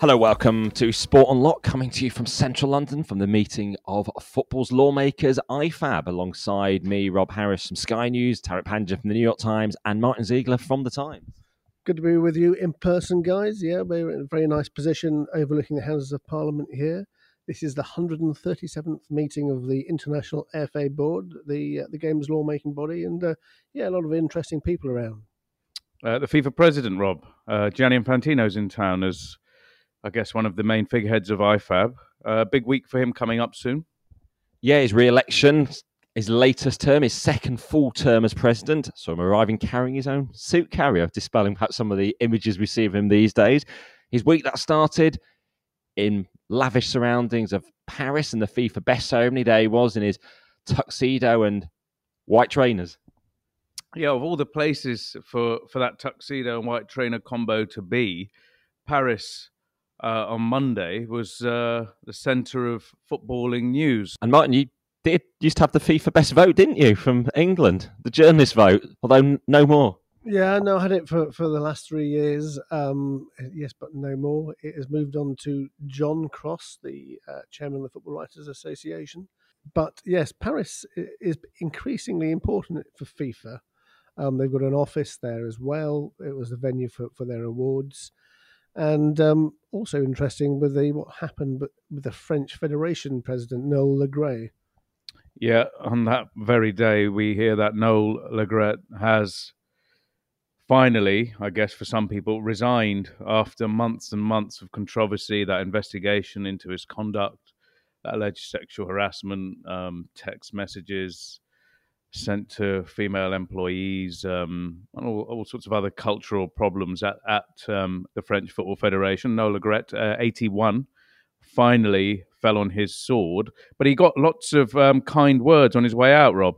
Hello, welcome to Sport Unlocked, coming to you from central London from the meeting of football's lawmakers, IFAB, alongside me, Rob Harris from Sky News, Tariq Panja from the New York Times, and Martin Ziegler from The Times. Good to be with you in person, guys. Yeah, we're in a very nice position overlooking the Houses of Parliament here. This is the 137th meeting of the International FA Board, the uh, the game's lawmaking body, and uh, yeah, a lot of interesting people around. Uh, the FIFA president, Rob, uh, Gianni Infantino's in town as I guess, one of the main figureheads of IFAB. A uh, big week for him coming up soon. Yeah, his re-election, his latest term, his second full term as president. So I'm arriving carrying his own suit carrier, dispelling perhaps some of the images we see of him these days. His week that started in lavish surroundings of Paris and the FIFA best ceremony. There he was in his tuxedo and white trainers. Yeah, of all the places for, for that tuxedo and white trainer combo to be, Paris uh, on Monday was uh, the centre of footballing news. And Martin, you did used to have the FIFA best vote, didn't you, from England? The journalist vote, although no more. Yeah, no, I had it for, for the last three years. Um, yes, but no more. It has moved on to John Cross, the uh, chairman of the Football Writers Association. But yes, Paris is increasingly important for FIFA. Um, they've got an office there as well. It was the venue for, for their awards and um, also interesting with the what happened with the French Federation president Noel Le Yeah, on that very day, we hear that Noel Le Graët has finally, I guess for some people, resigned after months and months of controversy, that investigation into his conduct, that alleged sexual harassment, um, text messages, sent to female employees, um, and all, all, sorts of other cultural problems at, at um, the French Football Federation. Noel Le Graët, uh, 81, finally fell on his sword, but he got lots of um, kind words on his way out, Rob.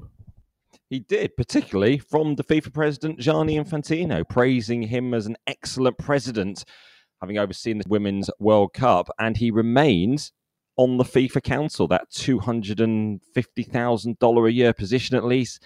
He did, particularly from the FIFA president Gianni Infantino, praising him as an excellent president, having overseen the Women's World Cup, and he remains on the FIFA Council, that $250,000 a year position at least.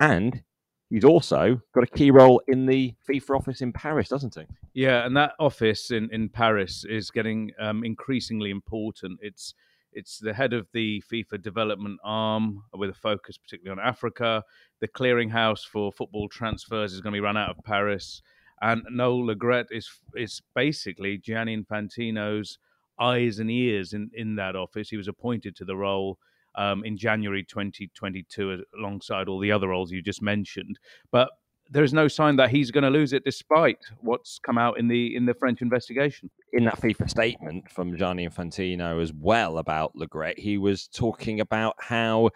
And he's also got a key role in the FIFA office in Paris, doesn't he? Yeah, and that office in, in Paris is getting um, increasingly important. It's it's the head of the FIFA development arm with a focus particularly on Africa. The clearinghouse for football transfers is going to be run out of Paris. And Noel Le Graët is is basically Gianni Infantino's eyes and ears in, in that office. He was appointed to the role um, in January 2022 alongside all the other roles you just mentioned. But there is no sign that he's going to lose it, despite what's come out in the in the French investigation. In that FIFA statement from Gianni Infantino as well about Le Graët, he was talking about how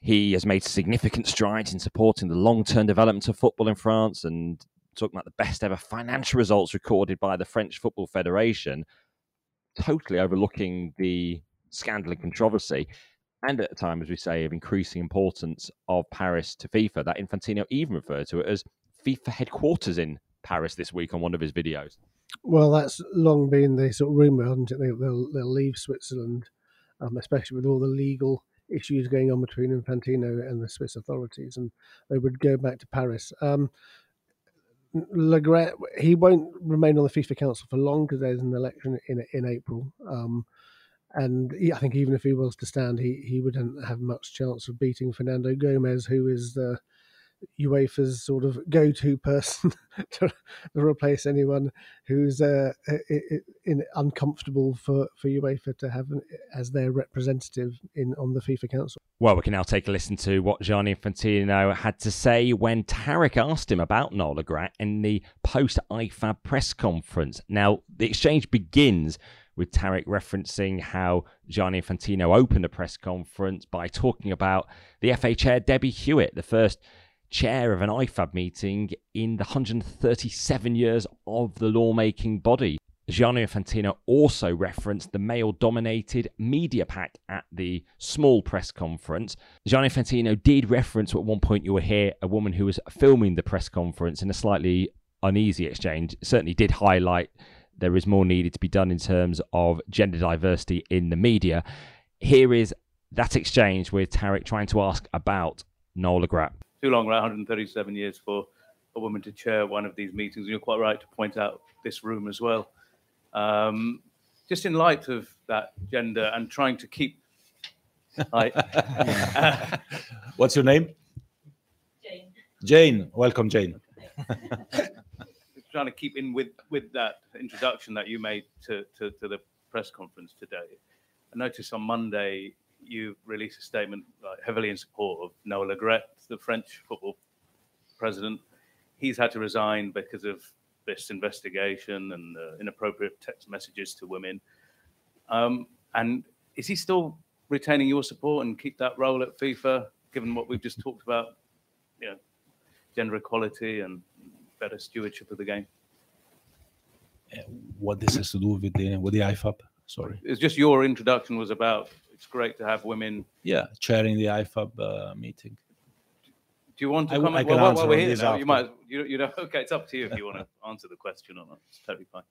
he has made significant strides in supporting the long-term development of football in France and talking about the best ever financial results recorded by the French Football Federation totally overlooking the scandal and controversy. And at a time, as we say, of increasing importance of Paris to FIFA, that Infantino even referred to it as FIFA headquarters in Paris this week on one of his videos. Well, that's long been the sort of rumour, hasn't it? They'll, they'll leave Switzerland, um, especially with all the legal issues going on between Infantino and the Swiss authorities, and they would go back to Paris. Um, Le Graët, he won't remain on the FIFA Council for long because there's an election in in April. Um, and he, I think even if he was to stand, he, he wouldn't have much chance of beating Fernando Gomes, who is the UEFA's sort of go-to person to, replace anyone who's uh, in, uncomfortable for, for UEFA to have as their representative in on the FIFA Council. Well, we can now take a listen to what Gianni Infantino had to say when Tariq asked him about Le in the post-IFAB press conference. Now, the exchange begins with Tariq referencing how Gianni Infantino opened the press conference by talking about the FA chair Debbie Hewitt, the first chair of an IFAB meeting in the 137 years of the lawmaking body. Gianni Infantino also referenced the male dominated media pack at the small press conference. Gianni Infantino did reference at one point you will hear a woman who was filming the press conference in a slightly uneasy exchange. Certainly did highlight there is more needed to be done in terms of gender diversity in the media. Here is that exchange with Tariq trying to ask about Noel Le Graët too long, right? 137 years for a woman to chair one of these meetings. And you're quite right to point out this room as well. Um, just in light of that gender and trying to keep. I, What's your name? Jane. Jane. Welcome, Jane. trying to keep in with with that introduction that you made to, to, to the press conference today. I noticed on Monday you released a statement like, heavily in support of Noel Le Graët, the French football president. He's had to resign because of this investigation and uh, inappropriate text messages to women. Um, and is he still retaining your support and keep that role at FIFA, given what we've just talked about, you know, gender equality and better stewardship of the game? What this has to do with the with the IFAB? Sorry. It's just your introduction was about it's great to have women. Yeah, chairing the IFAB uh, meeting. Do you want to I- comment? I can well, answer while we're here now, you might. You, you know, okay, it's up to you if you want to answer the question or not. It's totally fine.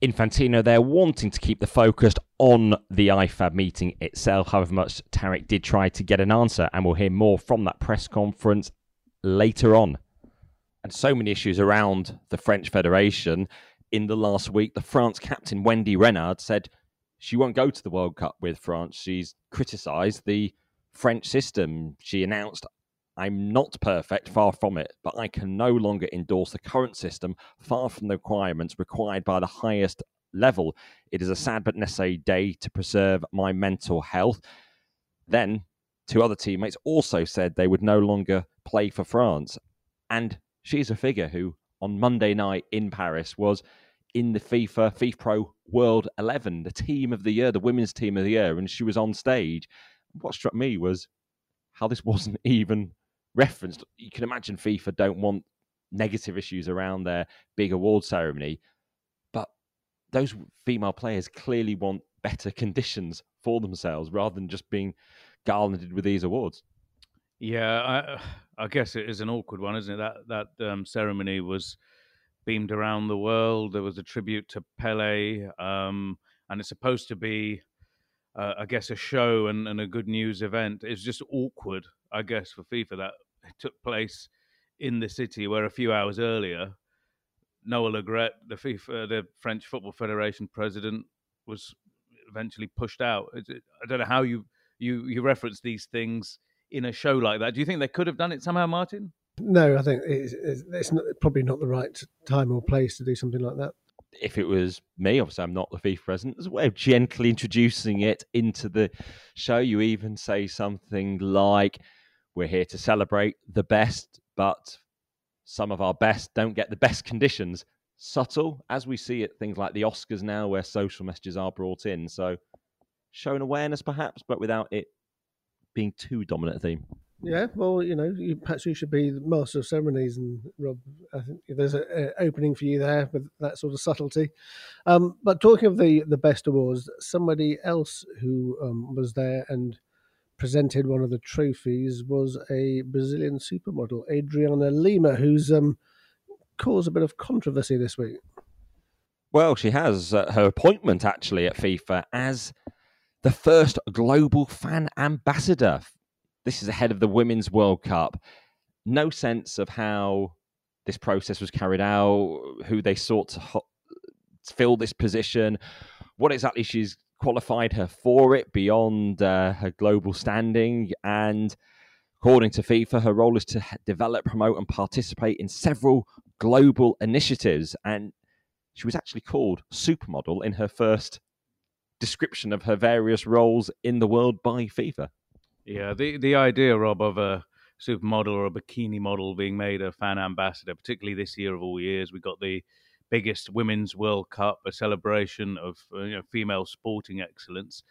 Infantino, they're wanting to keep the focus on the IFAB meeting itself. However much Tariq did try to get an answer, and we'll hear more from that press conference later on. And so many issues around the French Federation. In the last week, the France captain Wendy Renard said she won't go to the World Cup with France. She's criticised the French system. She announced, I'm not perfect, far from it, but I can no longer endorse the current system, far from the requirements required by the highest level. It is a sad but necessary day to preserve my mental health. Then, two other teammates also said they would no longer play for France. And she's a figure who, on Monday night in Paris, was in the FIFA FIFPro World 11, the team of the year, the women's team of the year, and she was on stage. What struck me was how this wasn't even referenced. You can imagine FIFA don't want negative issues around their big award ceremony, but those female players clearly want better conditions for themselves rather than just being garlanded with these awards. Yeah, I, I guess it is an awkward one, isn't it? That that um, ceremony was beamed around the world. There was a tribute to Pele, um, and it's supposed to be, uh, I guess, a show and, and a good news event. It's just awkward, I guess, for FIFA that it took place in the city where a few hours earlier, Noel Le Graët, the FIFA, the French Football Federation president, was eventually pushed out. I don't know how you you you reference these things in a show like that. Do you think they could have done it somehow, Martin? No, I think it's, it's, not, probably not the right time or place to do something like that. if it was me, obviously I'm not the FIFA president, as a way of gently introducing it into the show, you even say something like, We're here to celebrate the best, but some of our best don't get the best conditions. Subtle, as we see at things like the Oscars now, where social messages are brought in. So showing awareness perhaps, but without it being too dominant a theme. Yeah, well, you know, you, perhaps you should be master of ceremonies, and Rob, I think there's an opening for you there with that sort of subtlety. Um, but talking of the the best awards, somebody else who um, was there and presented one of the trophies was a Brazilian supermodel, Adriana Lima, who's um, caused a bit of controversy this week. Well, she has uh, her appointment actually at FIFA as the first global fan ambassador. This is ahead of the Women's World Cup. No sense of how this process was carried out, who they sought to ho- fill this position, what exactly she's qualified her for it beyond uh, her global standing. And according to FIFA, her role is to develop, promote, and participate in several global initiatives. And she was actually called supermodel in her first description of her various roles in the world by FIFA. Yeah, the the idea, Rob, of a supermodel or a bikini model being made a fan ambassador, particularly this year of all years, we got the biggest women's World Cup, a celebration of uh, you know, female sporting excellence.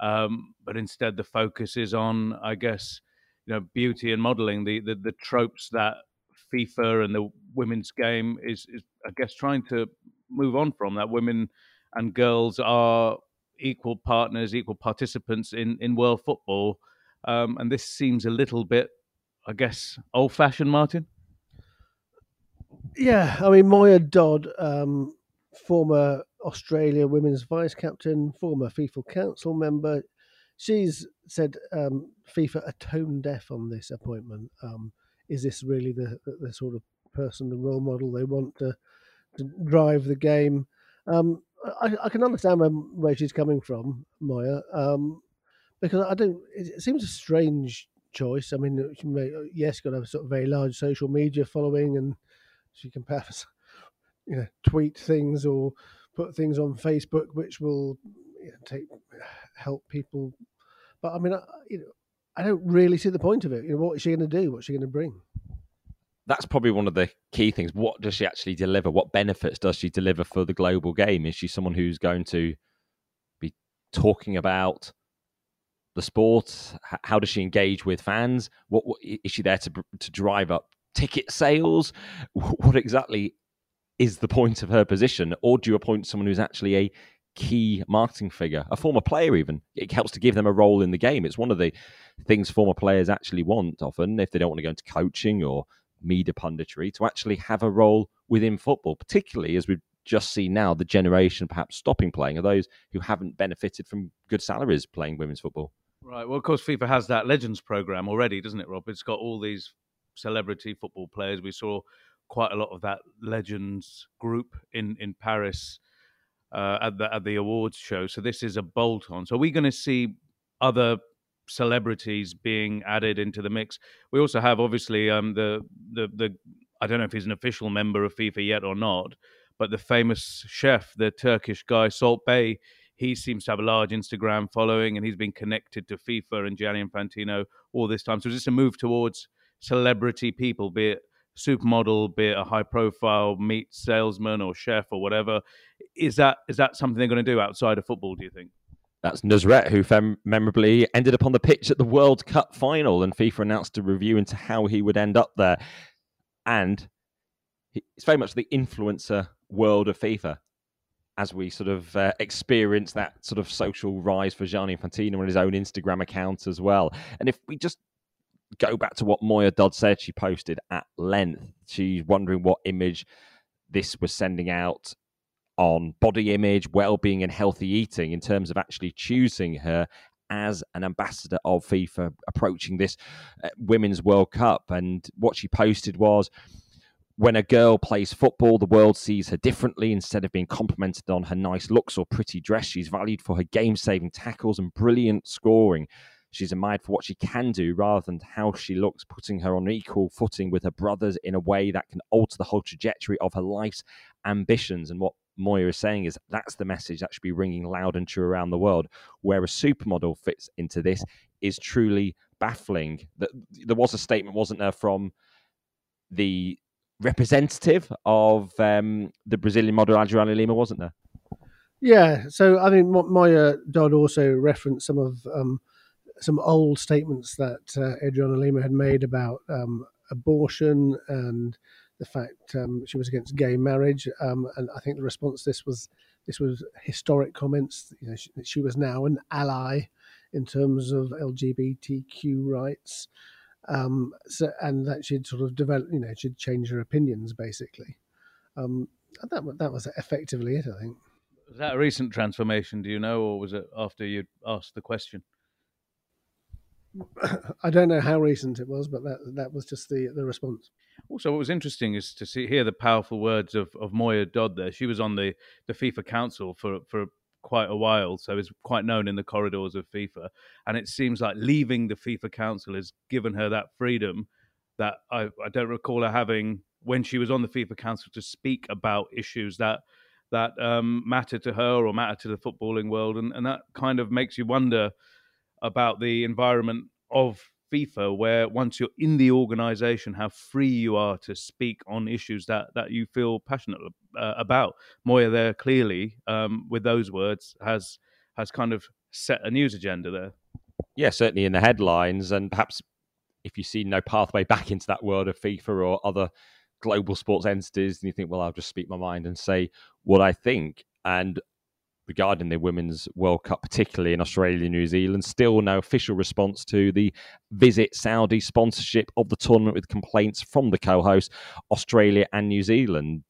Um, but instead, the focus is on, I guess, you know, beauty and modeling, the the, the tropes that FIFA and the women's game is, is, I guess, trying to move on from. That women and girls are equal partners, equal participants in in world football. Um, and this seems a little bit, I guess, old fashioned, Martin. Yeah, I mean Moya Dodd, um, former Australia women's vice captain, former FIFA council member, she's said um, FIFA are tone deaf on this appointment. Um, is this really the, the sort of person, the role model they want to, to drive the game? Um, I, I, can understand where, where she's coming from, Moya, um, because I don't. It, seems a strange choice. I mean, uh, she may, uh, yes, got a sort of very large social media following, and she can perhaps, you know, tweet things or put things on Facebook which will you know, take help people. But I mean, I, you know, I don't really see the point of it. You know, what is she going to do? What's she going to bring? That's probably one of the key things. What does she actually deliver? What benefits does she deliver for the global game? Is she someone who's going to be talking about the sport? How does she engage with fans? What, what is she there to to drive up ticket sales? What exactly is the point of her position, or do you appoint someone who's actually a key marketing figure, a former player even. It helps to give them a role in the game. It's one of the things former players actually want often if they don't want to go into coaching or media punditry to actually have a role within football, particularly as we've just seen now the generation perhaps stopping playing are those who haven't benefited from good salaries playing women's football. Right. Well, of course, FIFA has that Legends program already, doesn't it, Rob? It's got all these celebrity football players. We saw quite a lot of that Legends group in in Paris uh, at the at the awards show. So this is a bolt on. So are we're going to see other celebrities being added into the mix. We also have obviously um, the the the I don't know if he's an official member of FIFA yet or not, but the famous chef, the Turkish guy Salt Bae, he seems to have a large Instagram following, and he's been connected to FIFA and Gianni Infantino all this time. So it's just a move towards celebrity people, be it supermodel, be it a high profile meat salesman or chef or whatever. Is that is that something they're going to do outside of football? Do you think? That's Nusret, who fem- memorably ended up on the pitch at the World Cup final, and FIFA announced a review into how he would end up there. And it's very much the influencer world of FIFA as we sort of uh, experience that sort of social rise for Gianni Infantino on his own Instagram account as well. And if we just go back to what Moya Dodd said. She posted at length. She's wondering what image this was sending out on body image, well being, and healthy eating in terms of actually choosing her as an ambassador of FIFA approaching this uh, Women's World Cup. And what she posted was, when a girl plays football, the world sees her differently. Instead of being complimented on her nice looks or pretty dress, she's valued for her game saving tackles and brilliant scoring. She's admired for what she can do rather than how she looks, putting her on equal footing with her brothers in a way that can alter the whole trajectory of her life's ambitions. And what Moya is saying is that's the message that should be ringing loud and true around the world. Where a supermodel fits into this is truly baffling. There was a statement, wasn't there, from the representative of um, the Brazilian model Adriana Lima, wasn't there? Yeah. So I mean, Moya Dodd also referenced some of um, some old statements that uh, Adriana Lima had made about um, abortion and the fact um, she was against gay marriage. Um, and I think the response to this was this was historic comments. You know, she, she, was now an ally in terms of LGBTQ rights. Um, so, and that she'd sort of develop, you know, she'd change her opinions basically. Um, that that was effectively it, I think. Was that a recent transformation? Do you know, or was it after you asked the question? I don't know how recent it was, but that that was just the the response. Also, what was interesting is to see hear the powerful words of, of Moya Dodd. There, she was on the, the FIFA Council for for quite a while, so is quite known in the corridors of FIFA. And it seems like leaving the FIFA Council has given her that freedom that I, I don't recall her having when she was on the FIFA Council to speak about issues that that um, matter to her or matter to the footballing world, and, and that kind of makes you wonder about the environment of FIFA, where once you're in the organization, how free you are to speak on issues that, that you feel passionate uh, about. Moya there clearly, um, with those words, has has kind of set a news agenda there. Yeah, certainly in the headlines, and perhaps if you see no pathway back into that world of FIFA or other global sports entities, and you think, well, I'll just speak my mind and say what I think. And regarding the Women's World Cup, particularly in Australia, and New Zealand. Still no official response to the Visit Saudi sponsorship of the tournament with complaints from the co hosts, Australia and New Zealand.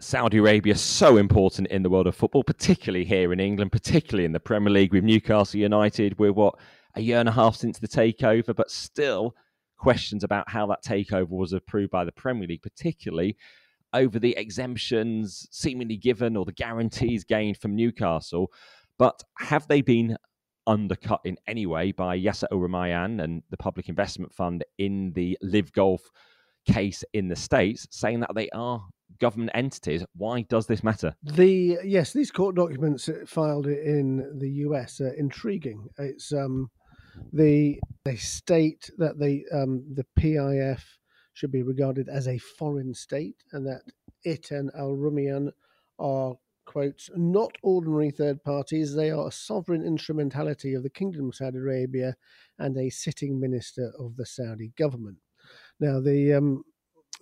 Saudi Arabia so important in the world of football, particularly here in England, particularly in the Premier League with Newcastle United. We're what a year and a half since the takeover, but still questions about how that takeover was approved by the Premier League, particularly over the exemptions seemingly given or the guarantees gained from Newcastle. But have they been undercut in any way by Yasser Al Rumayyan and the Public Investment Fund in the Live Golf case in the States, saying that they are government entities? Why does this matter? The yes, these court documents filed in the US are intriguing. It's um, the they state that they um, the PIF should be regarded as a foreign state and that it and Al Rumayyan are quotes not ordinary third parties they are a sovereign instrumentality of the kingdom of saudi arabia and a sitting minister of the saudi government now the um,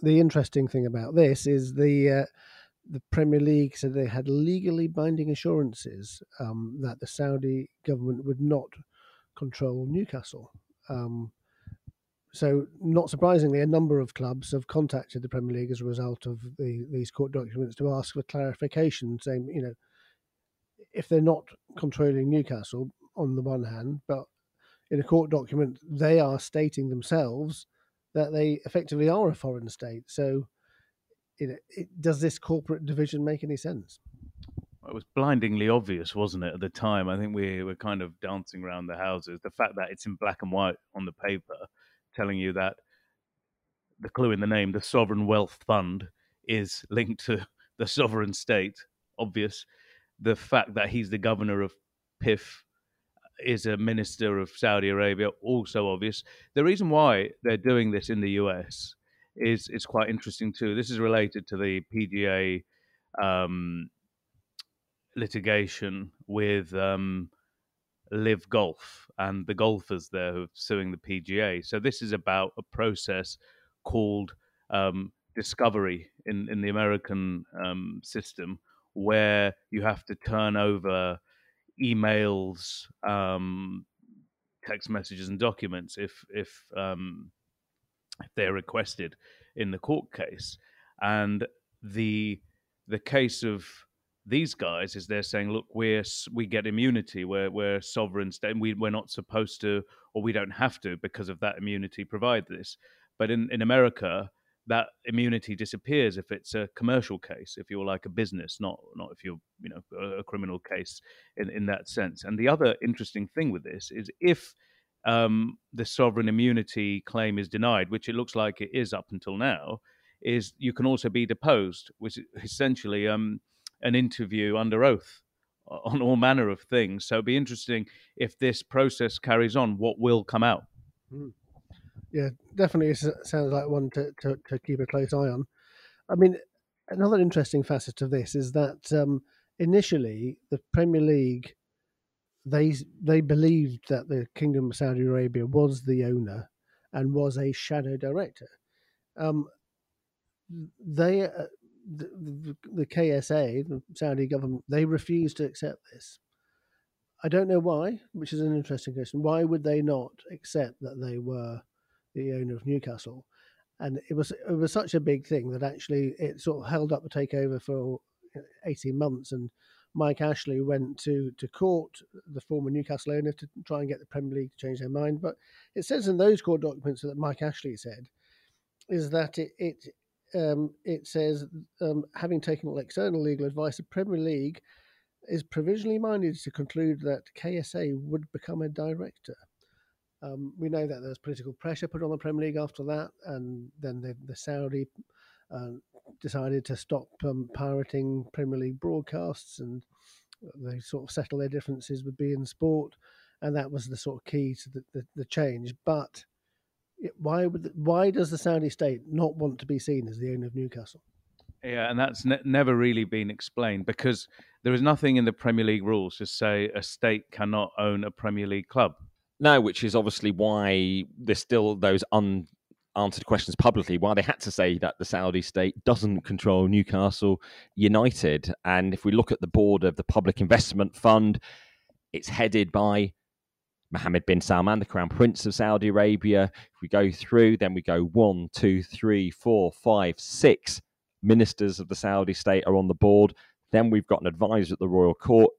the interesting thing about this is the uh, the Premier League said they had legally binding assurances um, that the Saudi government would not control Newcastle. Um, so, not surprisingly, a number of clubs have contacted the Premier League as a result of the, these court documents to ask for clarification, saying, you know, if they're not controlling Newcastle on the one hand, but in a court document, they are stating themselves that they effectively are a foreign state. So, you know, it, does this corporate division make any sense? It was blindingly obvious, wasn't it, at the time? I think we were kind of dancing around the houses. The fact that it's in black and white on the paper, telling you that the clue in the name, the Sovereign Wealth Fund, is linked to the sovereign state, obvious. The fact that he's the governor of PIF is a minister of Saudi Arabia, also obvious. The reason why they're doing this in the US is is quite interesting too. This is related to the PGA um, litigation with um, Live Golf and the golfers there who are suing the PGA. So this is about a process called um, discovery in in the American um, system, where you have to turn over emails, um, text messages, and documents if if um, if they're requested in the court case. And the the case of these guys is they're saying, look, we're we get immunity, we're we're sovereign state, we we're not supposed to, or we don't have to because of that immunity provide this. But in in America, that immunity disappears if it's a commercial case, if you're like a business, not not if you're you know a, criminal case in in that sense. And the other interesting thing with this is if um, the sovereign immunity claim is denied, which it looks like it is up until now, is you can also be deposed, which essentially um, an interview under oath on all manner of things. So it'd be interesting if this process carries on, what will come out. Mm yeah, definitely sounds like one to, to, to, keep a close eye on. I mean, another interesting facet of this is that um, initially the Premier League they they believed that the Kingdom of Saudi Arabia was the owner and was a shadow director. Um, they uh, the, the, KSA, the Saudi government, they refused to accept this. I don't know why, which is an interesting question. Why would they not accept that they were the owner of Newcastle, and it was it was such a big thing that actually it sort of held up the takeover for eighteen months, and Mike Ashley went to to court, the former Newcastle owner, to try and get the Premier League to change their mind. But it says in those court documents that Mike Ashley said is that it it um, it says um, having taken external legal advice, the Premier League is provisionally minded to conclude that KSA would become a director. Um, we know that there's political pressure put on the Premier League after that, and then the, the Saudi uh, decided to stop um, pirating Premier League broadcasts, and they sort of settle their differences with beIN Sport, and that was the sort of key to the, the, the change. But why would why does the Saudi state not want to be seen as the owner of Newcastle? Yeah, and that's ne- never really been explained because there is nothing in the Premier League rules to say a state cannot own a Premier League club. No, which is obviously why there's still those unanswered questions publicly, why they had to say that the Saudi state doesn't control Newcastle United. And if we look at the board of the Public Investment Fund, it's headed by Mohammed bin Salman, the Crown Prince of Saudi Arabia. If we go through, then we go one, two, three, four, five, six ministers of the Saudi state are on the board. Then we've got an advisor at the Royal Court.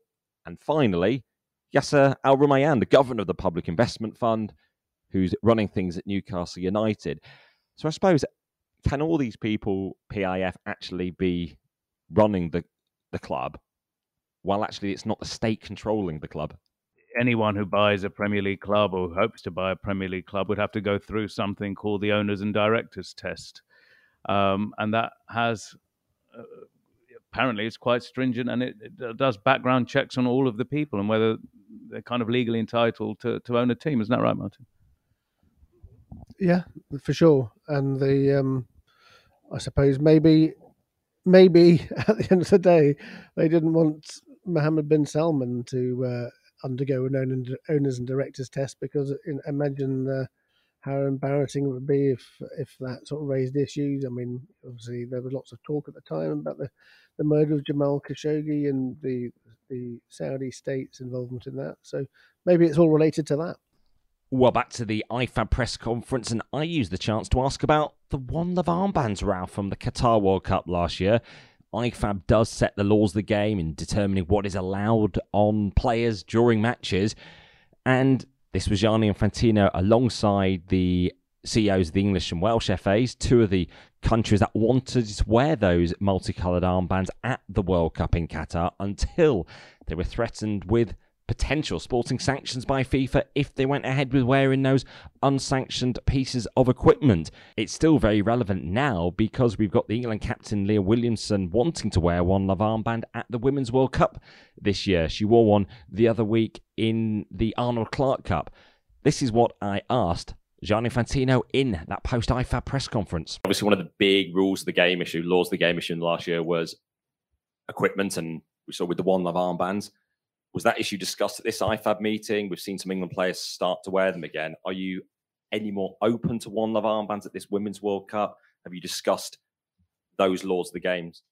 And finally, Yasser Al Rumayyan, the governor of the Public Investment Fund, who's running things at Newcastle United. So I suppose can all these people, PIF, actually be running the, the club while actually it's not the state controlling the club? Anyone who buys a Premier League club or hopes to buy a Premier League club would have to go through something called the owners and directors test. Um, and that has uh, apparently it's quite stringent and it, it, does background checks on all of the people and whether they're kind of legally entitled to, to own a team. Isn't that right, Martin? Yeah, for sure. And the, um, I suppose maybe, maybe at the end of the day, they didn't want Mohammed bin Salman to uh, undergo an owners and directors test because imagine uh, how embarrassing it would be if if that sort of raised issues. I mean, obviously there was lots of talk at the time about the, the murder of Jamal Khashoggi and the the Saudi state's involvement in that. So maybe it's all related to that. Well, back to the IFAB press conference, and I used the chance to ask about the One Love armbands row from the Qatar World Cup last year. IFAB does set the laws of the game in determining what is allowed on players during matches. And this was Gianni Infantino alongside the CEOs of the English and Welsh FAs, two of the countries that wanted to wear those multicoloured armbands at the World Cup in Qatar until they were threatened with potential sporting sanctions by FIFA if they went ahead with wearing those unsanctioned pieces of equipment. It's still very relevant now because we've got the England captain Leah Williamson wanting to wear one love armband at the Women's World Cup this year. She wore one the other week in the Arnold Clark Cup. This is what I asked Gianni Infantino in that post IFAB press conference. Obviously, one of the big rules of the game issue, laws of the game issue last year was equipment, and we saw with the one love armbands. Was that issue discussed at this IFAB meeting? We've seen some England players start to wear them again. Are you any more open to one love armbands at this Women's World Cup? Have you discussed those laws of the games?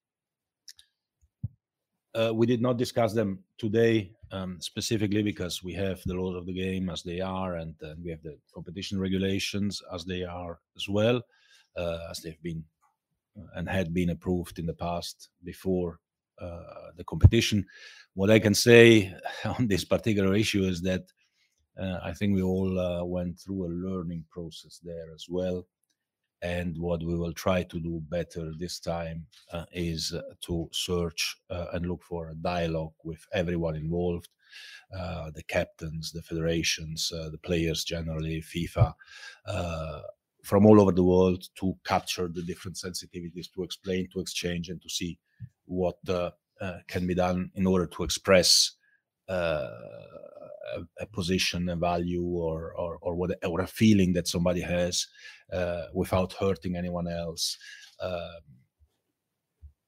Uh, we did not discuss them today um, specifically because we have the laws of the game as they are, and uh, we have the competition regulations as they are as well, uh, as they've been uh, and had been approved in the past before uh, the competition. What I can say on this particular issue is that uh, I think we all uh, went through a learning process there as well. And what we will try to do better this time uh, is uh, to search and look for a dialogue with everyone involved the captains, the federations, the players generally, FIFA, from all over the world to capture the different sensitivities, to explain, to exchange, and to see what uh, can be done in order to express uh, a, a, position, a value, or or or, what, or a feeling that somebody has uh, without hurting anyone else um,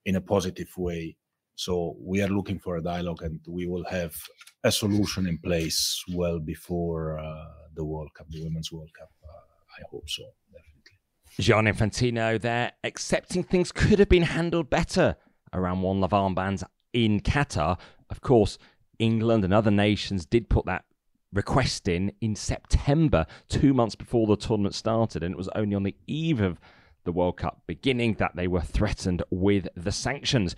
in a positive way. So we are looking for a dialogue, and we will have a solution in place well before uh, the World Cup, the Women's World Cup. Uh, I hope so, definitely. Gian Infantino there, accepting things could have been handled better around One Love armbands in Qatar. Of course, England and other nations did put that request in in September, two months before the tournament started, and it was only on the eve of the World Cup beginning that they were threatened with the sanctions.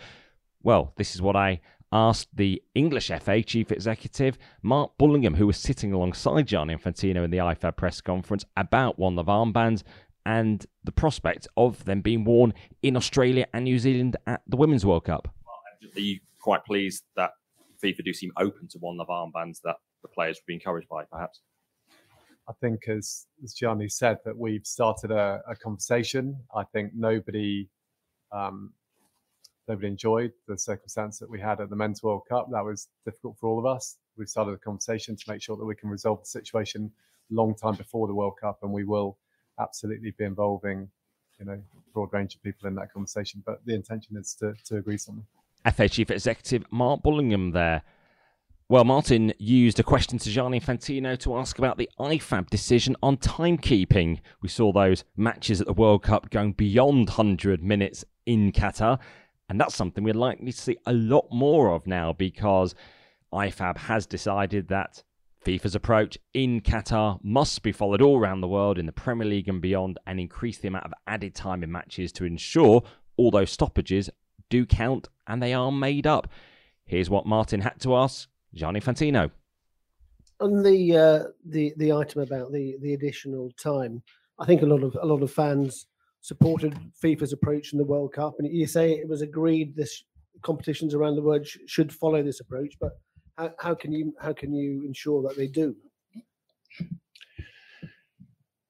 Well, this is what I asked the English FA chief executive, Mark Bullingham, who was sitting alongside Gianni Infantino in the IFAB press conference about One Love armbands and the prospect of them being worn in Australia and New Zealand at the Women's World Cup. Are you quite pleased that FIFA do seem open to one of the armbands that the players would be encouraged by, perhaps? I think, as, as Gianni said, that we've started a, a conversation. I think nobody um, nobody enjoyed the circumstance that we had at the Men's World Cup. That was difficult for all of us. We've started a conversation to make sure that we can resolve the situation a long time before the World Cup, and we will absolutely be involving, you know, broad range of people in that conversation. But the intention is to, to agree something. FA Chief Executive Mark Bullingham there. Well, Martin used a question to Gianni Infantino to ask about the IFAB decision on timekeeping. We saw those matches at the World Cup going beyond 100 minutes in Qatar, and that's something we're likely to see a lot more of now because IFAB has decided that FIFA's approach in Qatar must be followed all around the world in the Premier League and beyond and increase the amount of added time in matches to ensure all those stoppages do count and they are made up. Here's what Martin had to ask Gianni Infantino. On the uh, the the item about the the additional time, I think a lot of a lot of fans supported FIFA's approach in the World Cup, and you say it was agreed this competitions around the world sh- should follow this approach. But how, how can you how can you ensure that they do?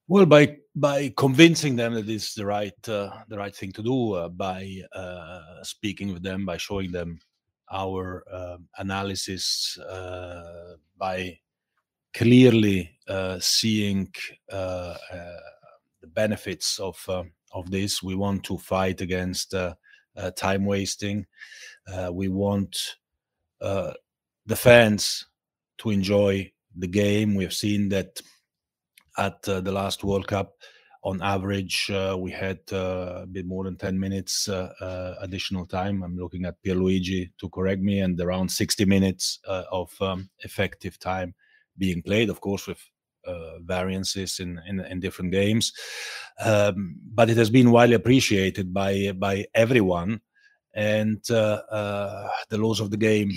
Well, by by convincing them that it's the right uh, the right thing to do, uh, by uh, speaking with them, by showing them our uh, analysis, uh, by clearly uh, seeing the benefits of of this. We want to fight against time wasting. We want the fans to enjoy the game. We have seen that at uh, the last World Cup, on average, uh, we had uh, a bit more than 10 minutes uh, uh, additional time. I'm looking at Pierluigi to correct me, and around 60 minutes uh, of um, effective time being played, of course, with variances in, in, in different games. Um, but it has been widely appreciated by by everyone, and the laws of the game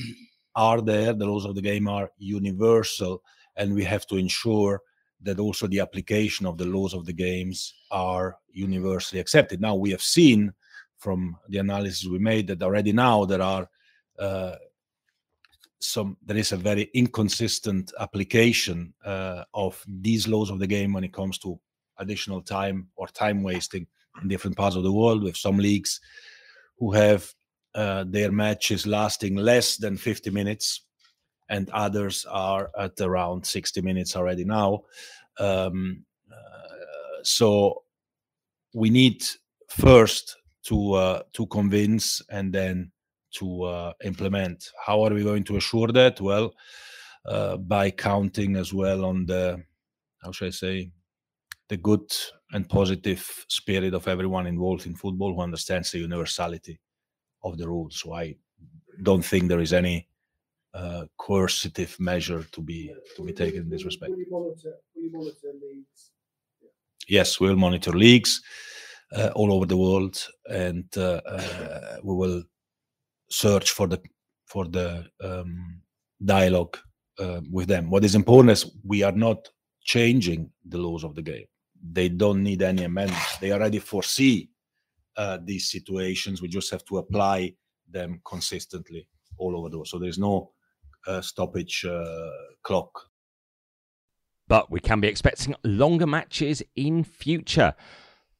are there. The laws of the game are universal, and we have to ensure that also the application of the laws of the games are universally accepted. Now we have seen from the analysis we made that already now there are uh, some there is a very inconsistent application uh, of these laws of the game when it comes to additional time or time wasting in different parts of the world with some leagues who have uh, their matches lasting less than 50 minutes and others are at around 60 minutes already now um, uh, so we need first to uh, to convince and then to uh, implement. How are we going to assure that? Well, uh, by counting as well on the how should I say the good and positive spirit of everyone involved in football who understands the universality of the rules. So I don't think there is any uh, coercive measure to be to be taken in this respect. Will you monitor, will you monitor leagues? yes, we'll monitor leagues uh, all over the world, and uh, uh, we will search for the for the um, dialogue uh, with them. What is important is we are not changing the laws of the game. They don't need any amendments. They already foresee uh, these situations. We just have to apply them consistently all over the world. So there's no uh, stoppage uh, clock but we can be expecting longer matches in future.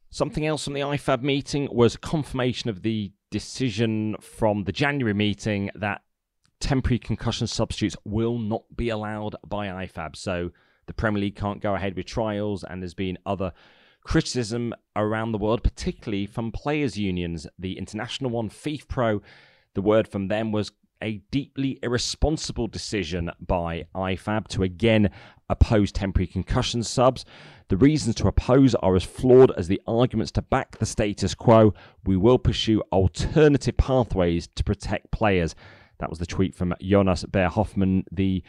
Something else from the IFAB meeting was confirmation of the decision from the January meeting that temporary concussion substitutes will not be allowed by IFAB. So the Premier League can't go ahead with trials, and there's been other criticism around the world, particularly from players' unions. The international one, FIFPro, the word from them was a deeply irresponsible decision by IFAB to again oppose temporary concussion subs. The reasons to oppose are as flawed as the arguments to back the status quo. We will pursue alternative pathways to protect players. That was the tweet from Jonas Baer-Hoffmann, the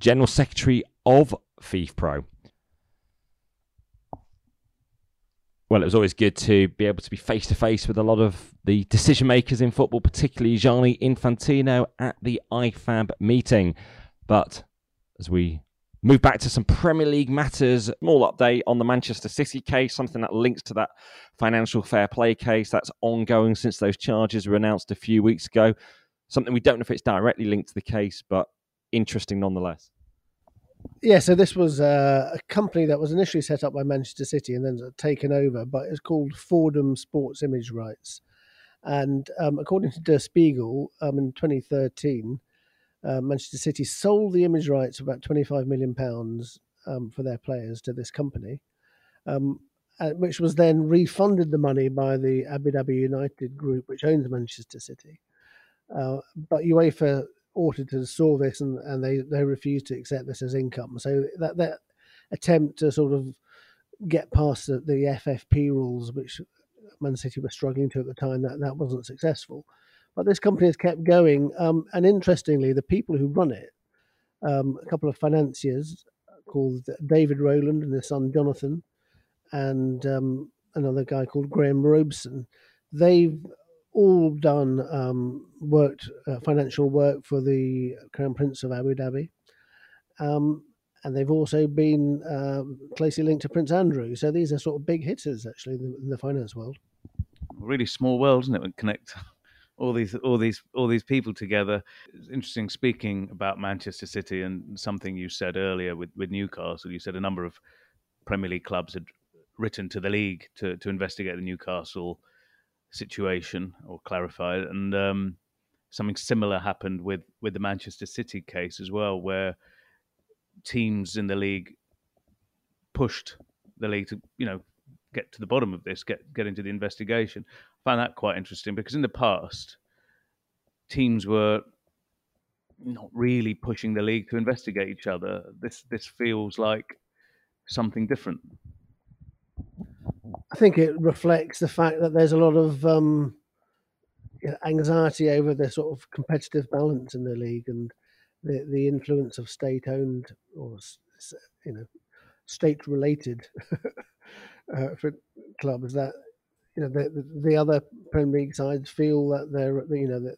General Secretary of FIFPro. Well, it was always good to be able to be face to face with a lot of the decision makers in football, particularly Gianni Infantino at the IFAB meeting. But as we move back to some Premier League matters, small update on the Manchester City case, something that links to that financial fair play case that's ongoing since those charges were announced a few weeks ago. Something we don't know if it's directly linked to the case, but interesting nonetheless. Yeah, so this was uh, a company that was initially set up by Manchester City and then taken over, but it's called Fordham Sports Image Rights. And um, according to Der Spiegel, um, in 2013, uh, Manchester City sold the image rights of about 25 million pounds um, for their players to this company, um, uh, which was then refunded the money by the Abu Dhabi United group, which owns Manchester City. Uh, but UEFA auditors saw this and, and they, they refused to accept this as income. So that that attempt to sort of get past the, the FFP rules, which Man City were struggling to at the time, that that wasn't successful. But this company has kept going, um, and interestingly, the people who run it, um, a couple of financiers called David Rowland and his son Jonathan, and um, another guy called Graham Robeson, they've all done um, worked uh, financial work for the Crown Prince of Abu Dhabi, um, and they've also been um, closely linked to Prince Andrew. So these are sort of big hitters actually in the, in the finance world. Really small world, isn't it? Connect all these all these all these people together. It's interesting speaking about Manchester City and something you said earlier with, with Newcastle. You said a number of Premier League clubs had written to the league to, to investigate the Newcastle situation or clarify it. And um, something similar happened with, with the Manchester City case as well, where teams in the league pushed the league to, you know, get to the bottom of this, get get into the investigation. I find that quite interesting because in the past, teams were not really pushing the league to investigate each other. This this feels like something different. I think it reflects the fact that there's a lot of um, anxiety over the sort of competitive balance in the league and the the influence of state-owned or you know state-related uh, for clubs that you know the, the other Premier League sides feel that they're you know that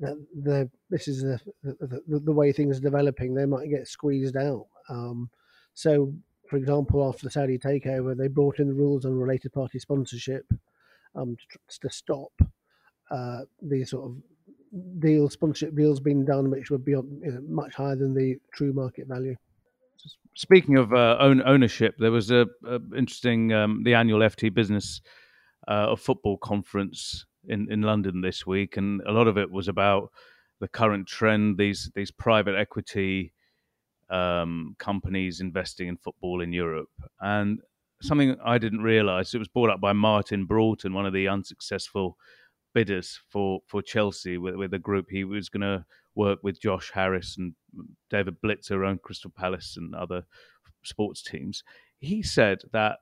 that this is the, the, the way things are developing. They might get squeezed out. Um, so, for example, after the Saudi takeover, they brought in the rules on related party sponsorship um, to, to stop uh, the sort of deal sponsorship deals being done, which would be you know, much higher than the true market value. Speaking of uh, own ownership, there was a, a interesting um, the annual FT Business uh, of Football conference in, in London this week, and a lot of it was about the current trend these these private equity um, companies investing in football in Europe, and something I didn't realise it was brought up by Martin Broughton, one of the unsuccessful bidders for for Chelsea with, with a group. He was going to work with Josh Harris and David Blitzer own Crystal Palace and other sports teams. He said that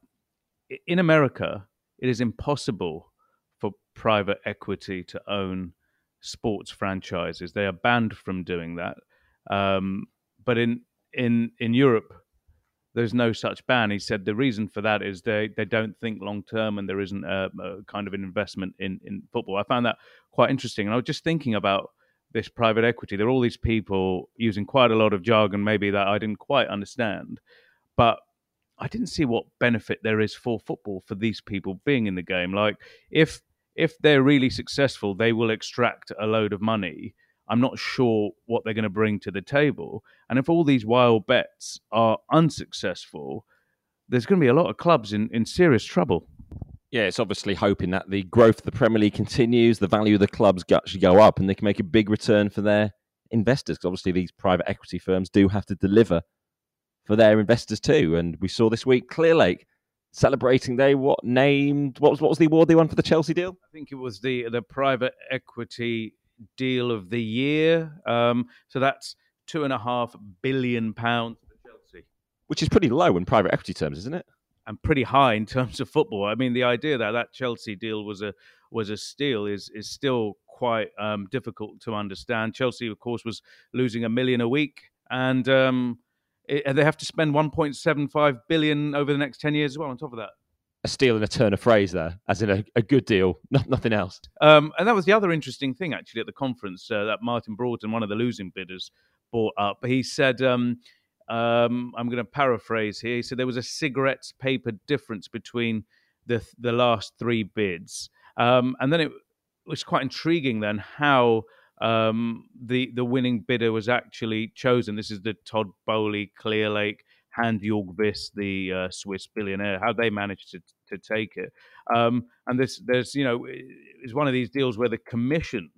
in America, it is impossible for private equity to own sports franchises. They are banned from doing that. Um, but in in in Europe, there's no such ban. He said the reason for that is they, they don't think long term and there isn't a, a, kind of an investment in, in football. I found that quite interesting. And I was just thinking about this private equity. There are all these people using quite a lot of jargon, maybe that I didn't quite understand. But I didn't see what benefit there is for football for these people being in the game. Like if if they're really successful, they will extract a load of money I'm not sure what they're going to bring to the table. And if all these wild bets are unsuccessful, there's going to be a lot of clubs in, in serious trouble. Yeah, it's obviously hoping that the growth of the Premier League continues, the value of the clubs actually go up, and they can make a big return for their investors. Because obviously, these private equity firms do have to deliver for their investors too. And we saw this week Clearlake celebrating. They what named what was what was the award they won for the Chelsea deal? I think it was the the private equity deal of the year. Um, so that's two and a half billion pounds for Chelsea, which is pretty low in private equity terms, isn't it? And pretty high in terms of football. I mean, the idea that that Chelsea deal was a was a steal is is still quite um, difficult to understand. Chelsea, of course, was losing a million a week, and um, it, they have to spend 1.75 billion over the next 10 years as well. On top of that, a steal and a turn of phrase there, as in a, a good deal, not, nothing else. Um, and that was the other interesting thing, actually, at the conference uh, that Martin Broughton, one of the losing bidders, brought up. He said, um, um, I'm going to paraphrase here. He said there was a cigarette's paper difference between the the last three bids, um, and then it was quite intriguing then how um, the the winning bidder was actually chosen. This is the Todd Boehly Clearlake Hansjörg Wyss, the uh, Swiss billionaire, how they managed to to take it. Um, and this, there's, you know, it's one of these deals where the commission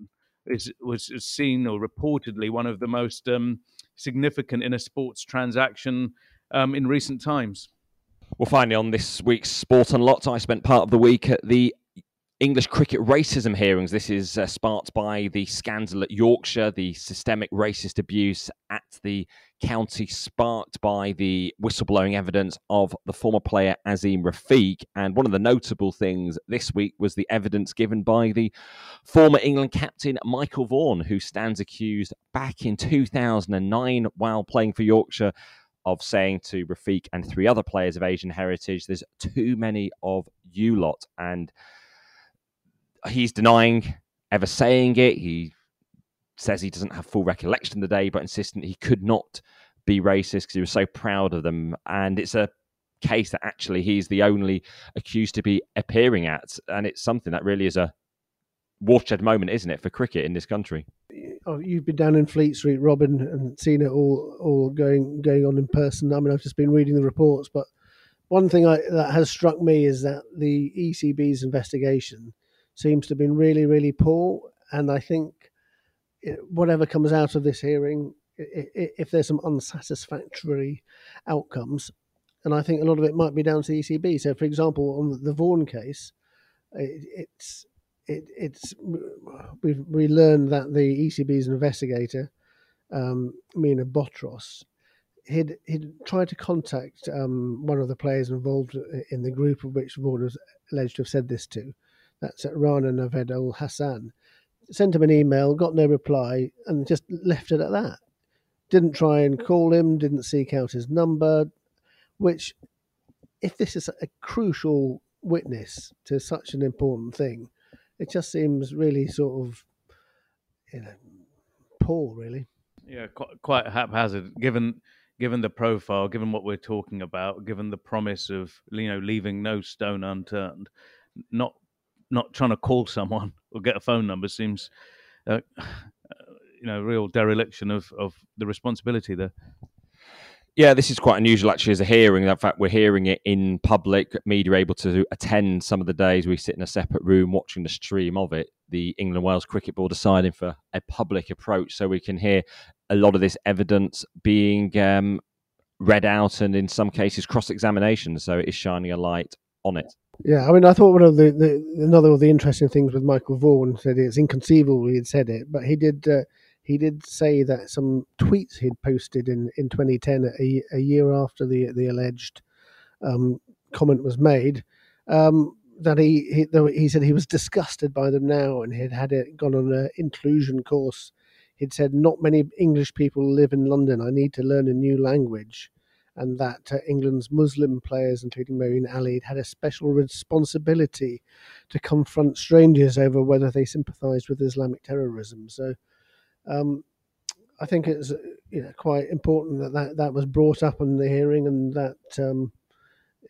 is was seen or reportedly one of the most um, significant in a sports transaction um, in recent times. Well, finally, on this week's Sport and Unlocked, I spent part of the week at the English cricket racism hearings. This is uh, sparked by the scandal at Yorkshire, the systemic racist abuse at the county, sparked by the whistleblowing evidence of the former player Azeem Rafiq. And one of the notable things this week was the evidence given by the former England captain Michael Vaughan, who stands accused back in 2009 while playing for Yorkshire of saying to Rafiq and three other players of Asian heritage, there's too many of you lot. And he's denying ever saying it. He says he doesn't have full recollection of the day, but insistent he could not be racist because he was so proud of them. And it's a case that actually he's the only accused to be appearing at. And it's something that really is a watershed moment, isn't it, for cricket in this country? Oh, you've been down in Fleet Street, Robin, and seen it all all going going on in person. I mean, I've just been reading the reports, but one thing I, that has struck me is that the ECB's investigation seems to have been really, really poor. And I think whatever comes out of this hearing, if there's some unsatisfactory outcomes, and I think a lot of it might be down to the ECB. So, for example, on the Vaughan case, it's it, it's we we learned that the ECB's investigator, um, Mina Botros, he'd he'd tried to contact um, one of the players involved in the group of which Vaughan was alleged to have said this to. That's at Rana Naved-ul-Hasan. Sent him an email, got no reply, and just left it at that. Didn't try and call him, didn't seek out his number, which, if this is a crucial witness to such an important thing, it just seems really sort of, you know, poor, really. Yeah, quite, quite haphazard, given given the profile, given what we're talking about, given the promise of you know leaving no stone unturned, not not trying to call someone or get a phone number seems, uh, you know, real dereliction of of the responsibility there. Yeah, this is quite unusual actually as a hearing. In fact, we're hearing it in public. Media able to attend some of the days. We sit in a separate room watching the stream of it. The England Wales Cricket Board deciding for a public approach so we can hear a lot of this evidence being um, read out and in some cases cross examination. So it is shining a light on it. Yeah, I mean, I thought one of the, the another of the interesting things with Michael Vaughan said it's inconceivable he had said it, but he did uh, he did say that some tweets he'd posted in, in 2010, a, a year after the the alleged um, comment was made, um, that he, he he said he was disgusted by them now, and he'd had it gone on an inclusion course. He'd said, "Not many English people live in London. I need to learn a new language." And that uh, England's Muslim players, including Moeen Ali, had a special responsibility to confront strangers over whether they sympathised with Islamic terrorism. So um, I think it's you know quite important that, that that was brought up in the hearing and that um,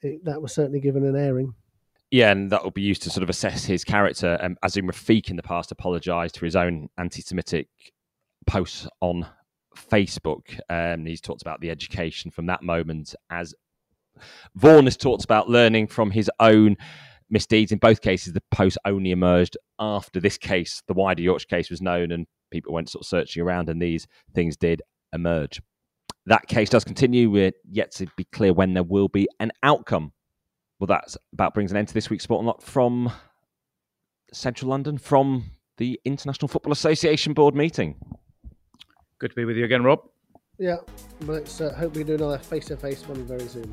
it, that was certainly given an airing. Yeah, and that will be used to sort of assess his character. Um, Azeem Rafiq in the past apologised for his own anti-Semitic posts on Facebook. Um, he's talked about the education from that moment as Vaughan has talked about learning from his own misdeeds. In both cases, the post only emerged after this case, the wider Yorkshire case, was known, and people went sort of searching around, and these things did emerge. That case does continue. We're yet to be clear when there will be an outcome. Well, that about brings an end to this week's Sport Unlocked from Central London, from the International Football Association Board meeting. Good to be with you again, Rob. Yeah, let's uh, hope we do another face to face one very soon.